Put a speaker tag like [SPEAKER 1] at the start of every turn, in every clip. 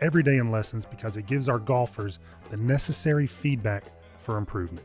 [SPEAKER 1] every day in lessons because it gives our golfers the necessary feedback for improvement.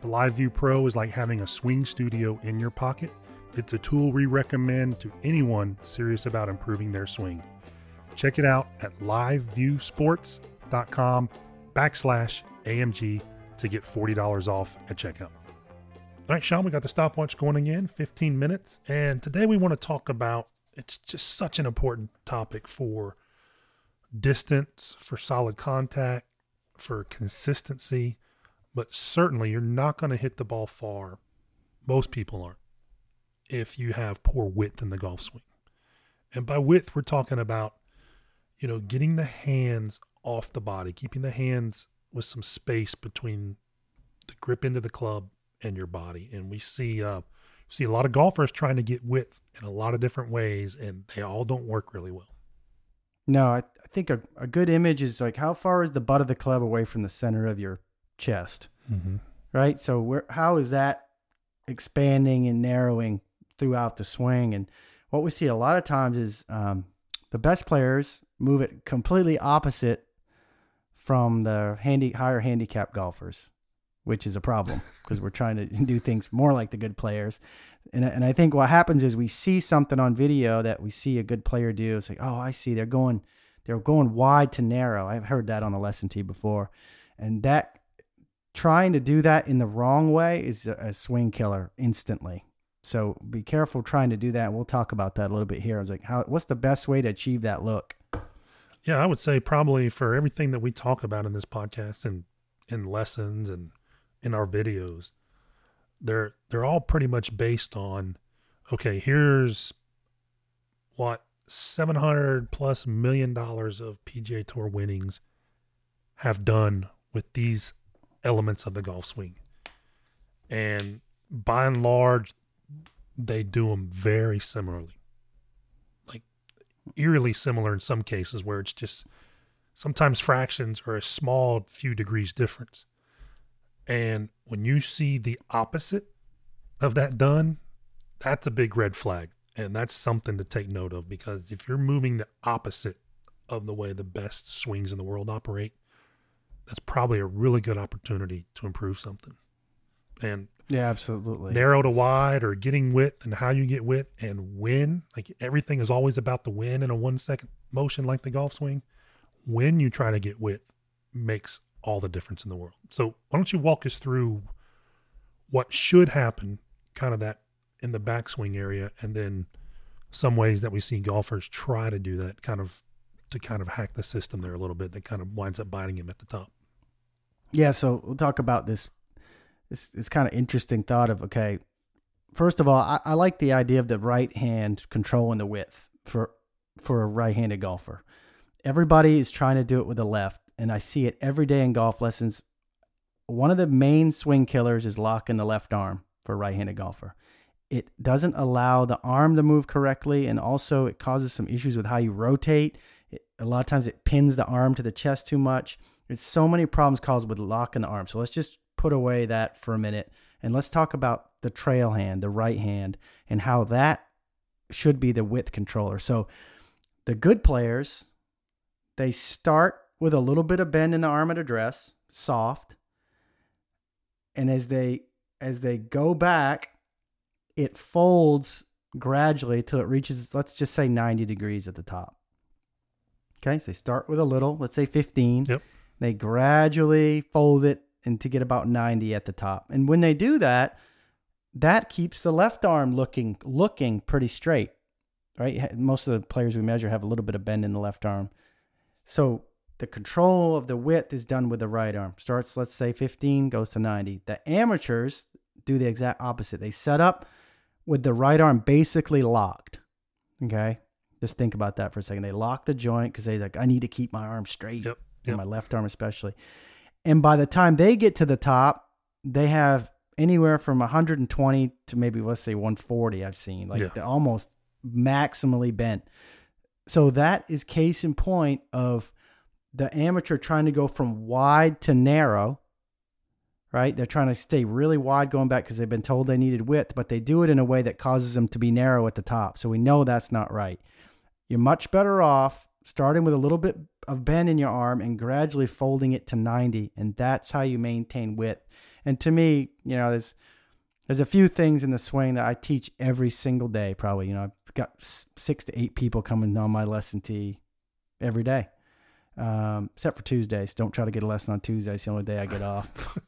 [SPEAKER 1] The LiveView Pro is like having a swing studio in your pocket. It's a tool we recommend to anyone serious about improving their swing. Check it out at liveviewsports.com backslash AMG to get $40 off at checkout. All right, Sean, we got the stopwatch going again, 15 minutes. And today we want to talk about it's just such an important topic for distance, for solid contact, for consistency, but certainly you're not going to hit the ball far. Most people aren't if you have poor width in the golf swing. And by width, we're talking about, you know, getting the hands off the body, keeping the hands with some space between the grip into the club and your body. And we see uh, see a lot of golfers trying to get width in a lot of different ways, and they all don't work really well.
[SPEAKER 2] No, I, think a, a good image is like how far is the butt of the club away from the center of your chest,
[SPEAKER 1] mm-hmm.
[SPEAKER 2] right? So where how is that expanding and narrowing throughout the swing? And what we see a lot of times is um, the best players move it completely opposite from the handy higher handicap golfers, which is a problem because we're trying to do things more like the good players. And, and I think what happens is we see something on video that we see a good player do. It's like, oh, I see they're going, they're going wide to narrow. I've heard that on the lesson tee before, and that trying to do that in the wrong way is a, a swing killer instantly. So be careful trying to do that. We'll talk about that a little bit here. I was like, how? What's the best way to achieve that look?
[SPEAKER 1] Yeah, I would say probably for everything that we talk about in this podcast and in lessons and in our videos, they're they're all pretty much based on okay, here's what 700 plus million dollars of PGA Tour winnings have done with these elements of the golf swing. And by and large, they do them very similarly. Like eerily similar in some cases where it's just sometimes fractions are a small few degrees difference. And when you see the opposite of that done, that's a big red flag. And that's something to take note of because if you're moving the opposite of the way the best swings in the world operate, that's probably a really good opportunity to improve something. And
[SPEAKER 2] yeah, absolutely.
[SPEAKER 1] Narrow to wide or getting width and how you get width and when. Like everything is always about the win in a one second motion like the golf swing. When you try to get width makes all the difference in the world. So why don't you walk us through what should happen, kind of that in the backswing area, and then some ways that we see golfers try to do that, kind of to kind of hack the system there a little bit that kind of winds up biting him at the top.
[SPEAKER 2] Yeah, so we'll talk about this. This this kind of interesting thought of okay. First of all, I, I like the idea of the right hand controlling the width for for a right-handed golfer. Everybody is trying to do it with the left and I see it every day in golf lessons. One of the main swing killers is locking the left arm for a right handed golfer. It doesn't allow the arm to move correctly, and also it causes some issues with how you rotate. It, a lot of times it pins the arm to the chest too much. It's so many problems caused with locking the arm. So let's just put away that for a minute and let's talk about the trail hand, the right hand, and how that should be the width controller. So the good players, they start with a little bit of bend in the arm at address, soft. And as they as they go back, it folds gradually till it reaches, let's just say 90 degrees at the top. Okay, so they start with a little, let's say 15.
[SPEAKER 1] Yep.
[SPEAKER 2] They gradually fold it and to get about 90 at the top. And when they do that, that keeps the left arm looking looking pretty straight. Right? Most of the players we measure have a little bit of bend in the left arm. So the control of the width is done with the right arm. Starts, let's say 15, goes to 90. The amateurs do the exact opposite. They set up with the right arm basically locked. Okay. Just think about that for a second. They lock the joint because they like, I need to keep my arm straight,
[SPEAKER 1] yep,
[SPEAKER 2] yep. my left arm especially. And by the time they get to the top, they have anywhere from 120 to maybe let's say 140 I've seen. Like
[SPEAKER 1] Yeah.
[SPEAKER 2] almost maximally bent. So that is case in point of the amateur trying to go from wide to narrow. Right? They're trying to stay really wide going back because they've been told they needed width, but they do it in a way that causes them to be narrow at the top. So we know that's not right. You're much better off starting with a little bit of bend in your arm and gradually folding it to 90 and that's how you maintain width. And to me, you know, there's there's a few things in the swing that I teach every single day probably, you know, I've got 6 to 8 people coming on my lesson tee every day. Um, except for Tuesdays. Don't try to get a lesson on Tuesdays. It's the only day I get off.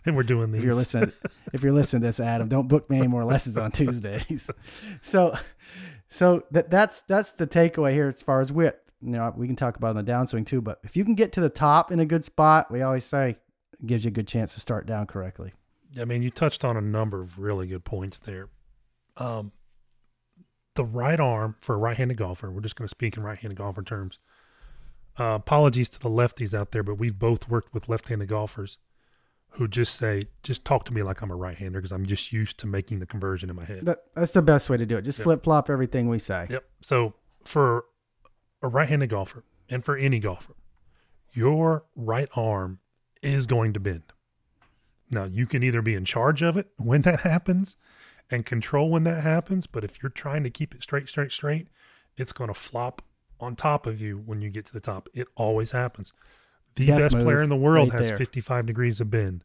[SPEAKER 1] And we're doing
[SPEAKER 2] if you're listening if you're listening to this adam don't book me any more lessons on tuesdays so so that that's that's the takeaway here as far as width you know we can talk about on the downswing too but if you can get to the top in a good spot we always say it gives you a good chance to start down correctly
[SPEAKER 1] I mean, you touched on a number of really good points there. Um, the right arm for a right-handed golfer. We're just going to speak in right-handed golfer terms. Uh, apologies to the lefties out there, but we've both worked with left-handed golfers who just say, "Just talk to me like I'm a right-hander," because I'm just used to making the conversion in my head.
[SPEAKER 2] that, that's the best way to do it just
[SPEAKER 1] Yep.
[SPEAKER 2] flip-flop everything we say
[SPEAKER 1] Yep. So for a right-handed golfer and for any golfer, your right arm is going to bend. Now you can either be in charge of it when that happens and control when that happens, but if you're trying to keep it straight, straight, straight, it's going to flop on top of you when you get to the top. It always happens. The
[SPEAKER 2] Death
[SPEAKER 1] best player in the world
[SPEAKER 2] right
[SPEAKER 1] has
[SPEAKER 2] there.
[SPEAKER 1] 55 degrees of bend.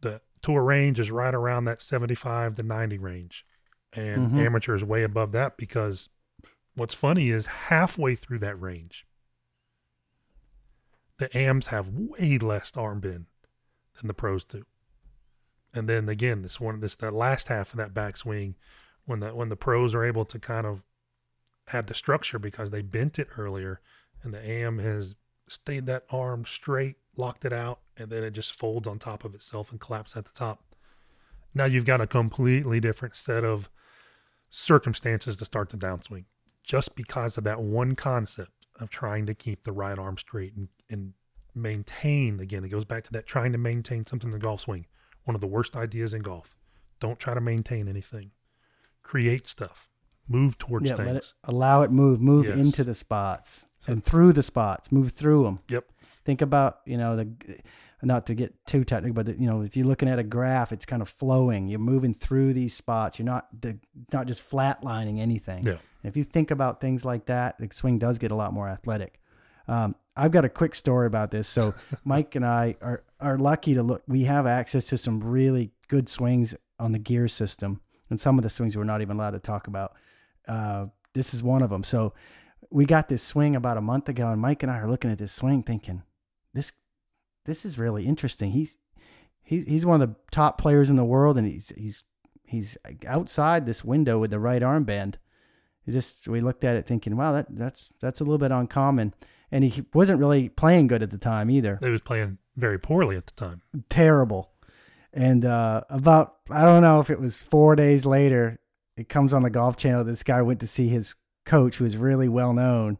[SPEAKER 1] The tour range is right around that 75 to 90 range. And
[SPEAKER 2] Mhm.
[SPEAKER 1] amateur is way above that because what's funny is halfway through that range, the AMs have way less arm bend than the pros do. And then again, this one, this that last half of that backswing, when the when the pros are able to kind of have the structure because they bent it earlier, and the AM has stayed that arm straight, locked it out, and then it just folds on top of itself and collapses at the top. Now you've got a completely different set of circumstances to start the downswing, just because of that one concept of trying to keep the right arm straight and, and maintain. Again, it goes back to that trying to maintain something in the golf swing. One of the worst ideas in golf. Don't try to maintain anything. Create stuff. Move towards
[SPEAKER 2] yeah
[SPEAKER 1] things.
[SPEAKER 2] let it allow it move move
[SPEAKER 1] Yes.
[SPEAKER 2] into the spots
[SPEAKER 1] So-
[SPEAKER 2] and through the spots move through them
[SPEAKER 1] Yep.
[SPEAKER 2] think about you know the not to get too technical but you know if you're looking at a graph it's kind of flowing you're moving through these spots you're not the, not just flatlining anything
[SPEAKER 1] Yeah.
[SPEAKER 2] if you think about things like that the swing does get a lot more athletic um, i've got a quick story about this so mike and i are are lucky to look we have access to some really good swings on the gear system and some of the swings we're not even allowed to talk about uh, this is one of them. So we got this swing about a month ago and mike and i are looking at this swing thinking this this is really interesting. He's he's he's one of the top players in the world and he's he's he's outside this window with the right armband. It just we looked at it thinking wow that that's that's a little bit uncommon. And he wasn't really playing good at the time either.
[SPEAKER 1] He was playing very poorly at the time.
[SPEAKER 2] terrible. And uh, about I don't know if it was four days later, it comes on the golf channel. This guy went to see his coach, who is really well known,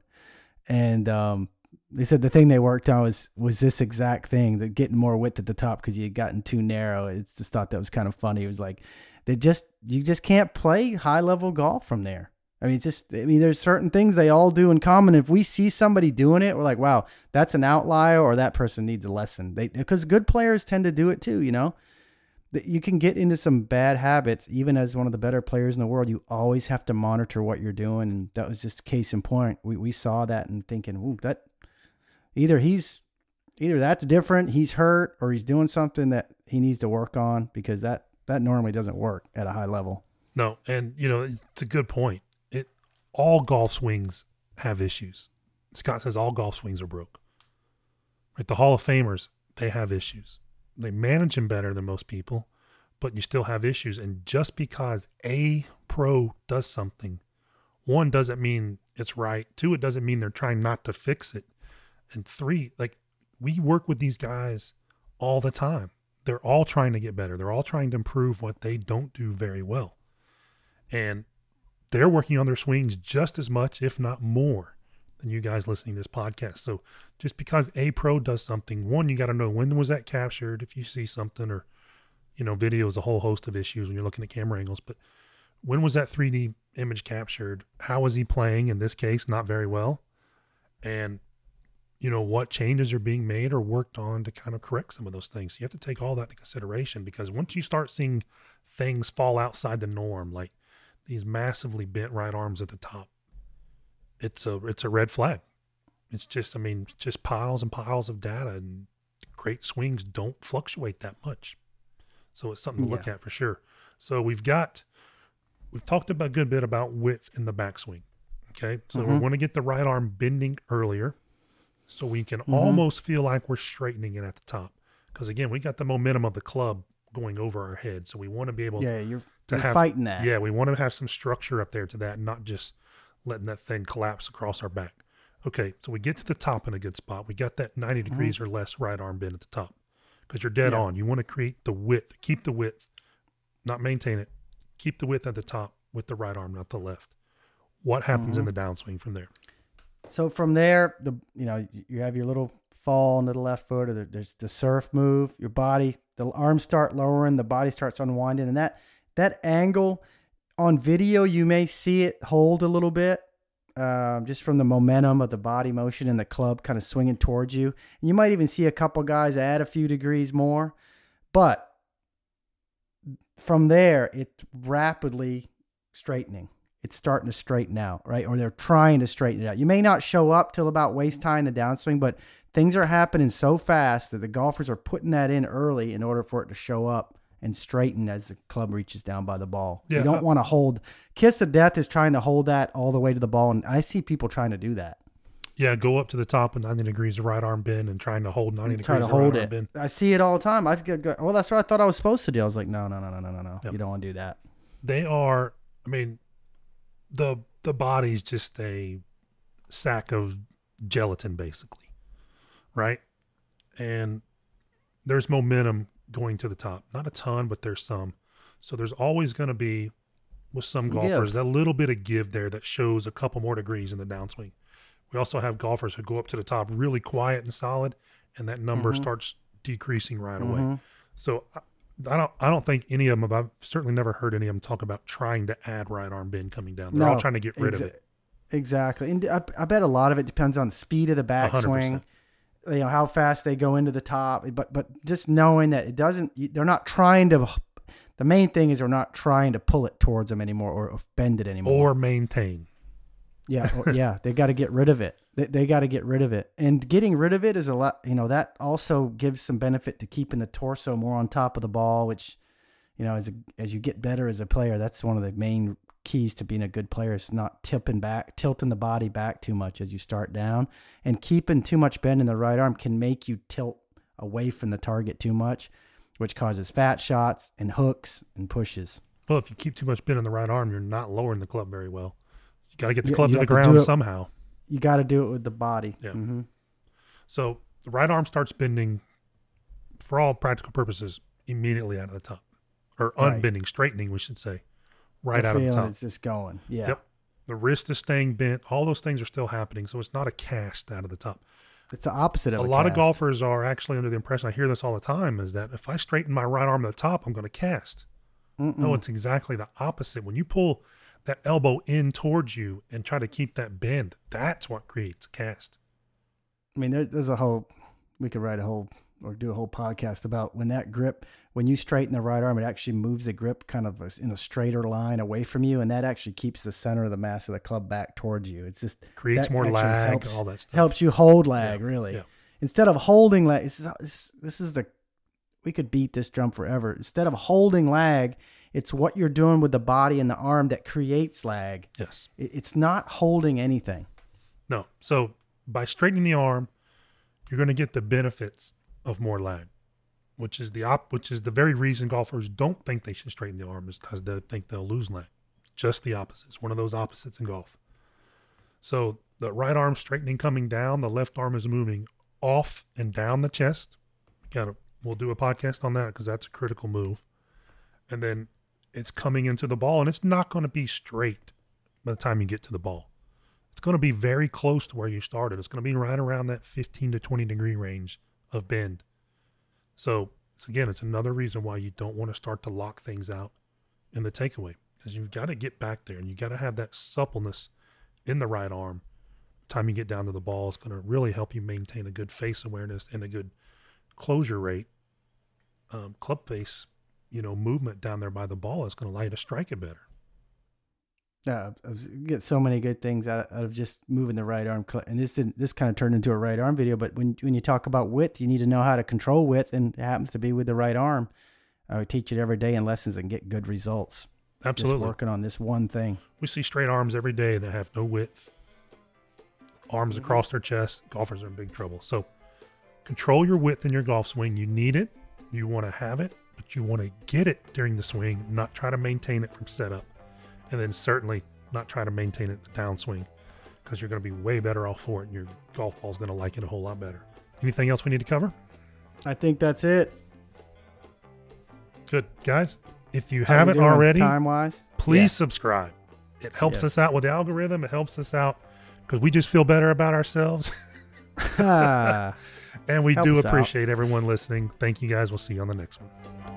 [SPEAKER 2] and um, they said the thing they worked on was was this exact thing, that getting more width at the top because you had gotten too narrow. It's just thought that was kind of funny. It was like they just you just can't play high level golf from there. I mean, it's just I mean, there's certain things they all do in common. If we see somebody doing it, we're like, wow, that's an outlier, or that person needs a lesson. They because good players tend to do it too. You know, That you can get into some bad habits even as one of the better players in the world. You always have to monitor what you're doing, and that was just case in point. We we saw that and thinking, ooh, that either he's either that's different, he's hurt, or he's doing something that he needs to work on because that that normally doesn't work at a high level.
[SPEAKER 1] No, and you know it's a good point. It all golf swings have issues. Scott says all golf swings are broke. Right, the Hall of Famers they have issues. They manage them better than most people, but you still have issues. And just because a pro does something, one doesn't mean it's right. Two, it doesn't mean they're trying not to fix it. And three, like we work with these guys all the time. They're all trying to get better. They're all trying to improve what they don't do very well and they're working on their swings just as much, if not more, than you guys listening to this podcast. So just because a pro does something, one, you got to know when was that captured. If you see something or, you know, video is a whole host of issues when you're looking at camera angles, but when was that 3D image captured? How was he playing? In this case, not very well. And, you know, what changes are being made or worked on to kind of correct some of those things. So You have to take all that into consideration because once you start seeing things fall outside the norm, like these massively bent right arms at the top, it's a it's a red flag. It's just I mean just piles and piles of data and great swings don't fluctuate that much. So it's something to look at for sure. So we've got we've talked about a good bit about width in the backswing. Okay. So we
[SPEAKER 2] Mhm.
[SPEAKER 1] want to get the right arm bending earlier so we can
[SPEAKER 2] Mhm.
[SPEAKER 1] almost feel like we're straightening it at the top. Because again, we got the momentum of the club going over our head. So we want to be able
[SPEAKER 2] Yeah, you're,
[SPEAKER 1] to
[SPEAKER 2] you're
[SPEAKER 1] have
[SPEAKER 2] fighting that.
[SPEAKER 1] yeah, we want to have some structure up there to that, not just letting that thing collapse across our back. Okay, so we get to the top in a good spot. We got that 90 mm-hmm. degrees or less right arm bend at the top because you're dead
[SPEAKER 2] Yeah.
[SPEAKER 1] on. You want to create the width, keep the width, not maintain it. Keep the width at the top with the right arm, not the left. What happens in mm-hmm. the downswing from there?
[SPEAKER 2] So from there, the you know you have your little fall into the left foot, or the, there's the surf move. Your body, the arms start lowering, the body starts unwinding, and that that angle on video you may see it hold a little bit, um, just from the momentum of the body motion and the club kind of swinging towards you. And you might even see a couple guys add a few degrees more, but from there it's rapidly straightening it's starting to straighten out, right? Or they're trying to straighten it out. You may not show up till about waist high in the downswing, but things are happening so fast that the golfers are putting that in early in order for it to show up and straighten as the club reaches down by the ball.
[SPEAKER 1] Yeah,
[SPEAKER 2] you don't want to hold. Kiss of Death is trying to hold that all the way to the ball, and I see people trying to do that.
[SPEAKER 1] Yeah, go up to the top with 90 degrees of right arm bend and trying to hold 90
[SPEAKER 2] Try
[SPEAKER 1] degrees
[SPEAKER 2] to
[SPEAKER 1] of
[SPEAKER 2] hold
[SPEAKER 1] right arm
[SPEAKER 2] it.
[SPEAKER 1] bend.
[SPEAKER 2] I see it all the time. I've got, got- well, that's what I thought I was supposed to do. I was like, no, no, no, no, no, no, no.
[SPEAKER 1] Yep.
[SPEAKER 2] You don't want to do that.
[SPEAKER 1] they are i mean the the body's just a sack of gelatin basically right and there's momentum going to the top not a ton but there's some so there's always going to be with some golfers that little bit of give there that shows a couple more degrees in the downswing we also have golfers who go up to the top really quiet and solid and that number
[SPEAKER 2] Mhm.
[SPEAKER 1] starts decreasing right away
[SPEAKER 2] Mhm.
[SPEAKER 1] so I, I don't I don't think any of them I've certainly never heard any of them talk about trying to add right arm bend coming down. They're all trying to get rid of it.
[SPEAKER 2] Exactly. And I, I bet a lot of it depends on the speed of the backswing. You know, how fast they go into the top. But but just knowing that it doesn't, they're not trying to. The main thing is they're not trying to pull it towards them anymore or bend it anymore.
[SPEAKER 1] Or maintain.
[SPEAKER 2] yeah, or, yeah, they got to get rid of it. They, they got to get rid of it, and getting rid of it is a lot. You know, that also gives some benefit to keeping the torso more on top of the ball, which, you know, as a, as you get better as a player, that's one of the main keys to being a good player is not tipping back, tilting the body back too much as you start down, and keeping too much bend in the right arm can make you tilt away from the target too much, which causes fat shots and hooks and pushes.
[SPEAKER 1] Well, if you keep too much bend in the right arm, you're not lowering the club very well. You got to get the club
[SPEAKER 2] you
[SPEAKER 1] to the
[SPEAKER 2] to
[SPEAKER 1] ground
[SPEAKER 2] it-
[SPEAKER 1] somehow.
[SPEAKER 2] You got to do it with the body.
[SPEAKER 1] Yeah.
[SPEAKER 2] hmm
[SPEAKER 1] So the right arm starts bending, for all practical purposes, immediately out of the top, or
[SPEAKER 2] Right.
[SPEAKER 1] unbending, straightening, we should say, right
[SPEAKER 2] the
[SPEAKER 1] out of the top.
[SPEAKER 2] It's just going. Yeah.
[SPEAKER 1] Yep. The wrist is staying bent. All those things are still happening, so it's not a cast out of the top.
[SPEAKER 2] It's the opposite of
[SPEAKER 1] a
[SPEAKER 2] a,
[SPEAKER 1] lot of golfers are actually under the impression I hear this all the time is that if I straighten my right arm at the top, I'm going to cast.
[SPEAKER 2] Mm-mm.
[SPEAKER 1] No, it's exactly the opposite. When you pull that elbow in towards you and try to keep that bend, that's what creates cast.
[SPEAKER 2] I mean, there, there's a whole. We could write a whole or do a whole podcast about when that grip, when you straighten the right arm, it actually moves the grip kind of in a straighter line away from you, and that actually keeps the center of the mass of the club back towards you. It's just
[SPEAKER 1] Creates more lag,
[SPEAKER 2] helps-
[SPEAKER 1] all that stuff.
[SPEAKER 2] helps you hold lag really.
[SPEAKER 1] yeah.
[SPEAKER 2] Instead of holding lag, this is this, this is the we could beat this drum forever. Instead of holding lag, it's what you're doing with the body and the arm that creates lag.
[SPEAKER 1] Yes.
[SPEAKER 2] It, it's not holding anything.
[SPEAKER 1] No. So by straightening the arm, you're going to get the benefits of more lag, which is the op, which is the very reason golfers don't think they should straighten the arm is because they think they'll lose lag. Just the opposite. It's one of those opposites in golf. So the right arm straightening coming down, the left arm is moving off and down the chest. Got to we'll do a podcast on that because that's a critical move. And then it's coming into the ball and it's not going to be straight by the time you get to the ball. it's going to be very close to where you started. It's going to be right around that 15 to 20 degree range of bend. So, so again, it's another reason why you don't want to start to lock things out in the takeaway because you've got to get back there and you got to have that suppleness in the right arm. The Time you get down to the ball is going to really help you maintain a good face awareness and a good closure rate. Um, club face, you know, movement down there by the ball is going to allow you to strike it better.
[SPEAKER 2] Uh, I was- you get so many good things out of, out of just moving the right arm. And this didn't, this kind of turned into a right arm video. But when when you talk about width, you need to know how to control width, and it happens to be with the right arm. I would teach it every day in lessons and get good results.
[SPEAKER 1] Absolutely.
[SPEAKER 2] Just working on this one thing.
[SPEAKER 1] We see straight arms every day that have no width, arms across their chest. Golfers are in big trouble. So, control your width in your golf swing. You need it, you want to have it, but you want to get it during the swing, not try to maintain it from setup. And then, certainly, not try to maintain it the downswing because you're going to be way better off for it and your golf ball's going to like it a whole lot better. Anything else we need to cover?
[SPEAKER 2] I think that's it.
[SPEAKER 1] Good. Guys, if you haven't already,
[SPEAKER 2] time wise,
[SPEAKER 1] please subscribe. It helps
[SPEAKER 2] Yes.
[SPEAKER 1] us out with the algorithm. It helps us out because we just feel better about ourselves. And we
[SPEAKER 2] Help
[SPEAKER 1] do
[SPEAKER 2] us out.
[SPEAKER 1] appreciate everyone listening. Thank you guys. We'll see you on the next one.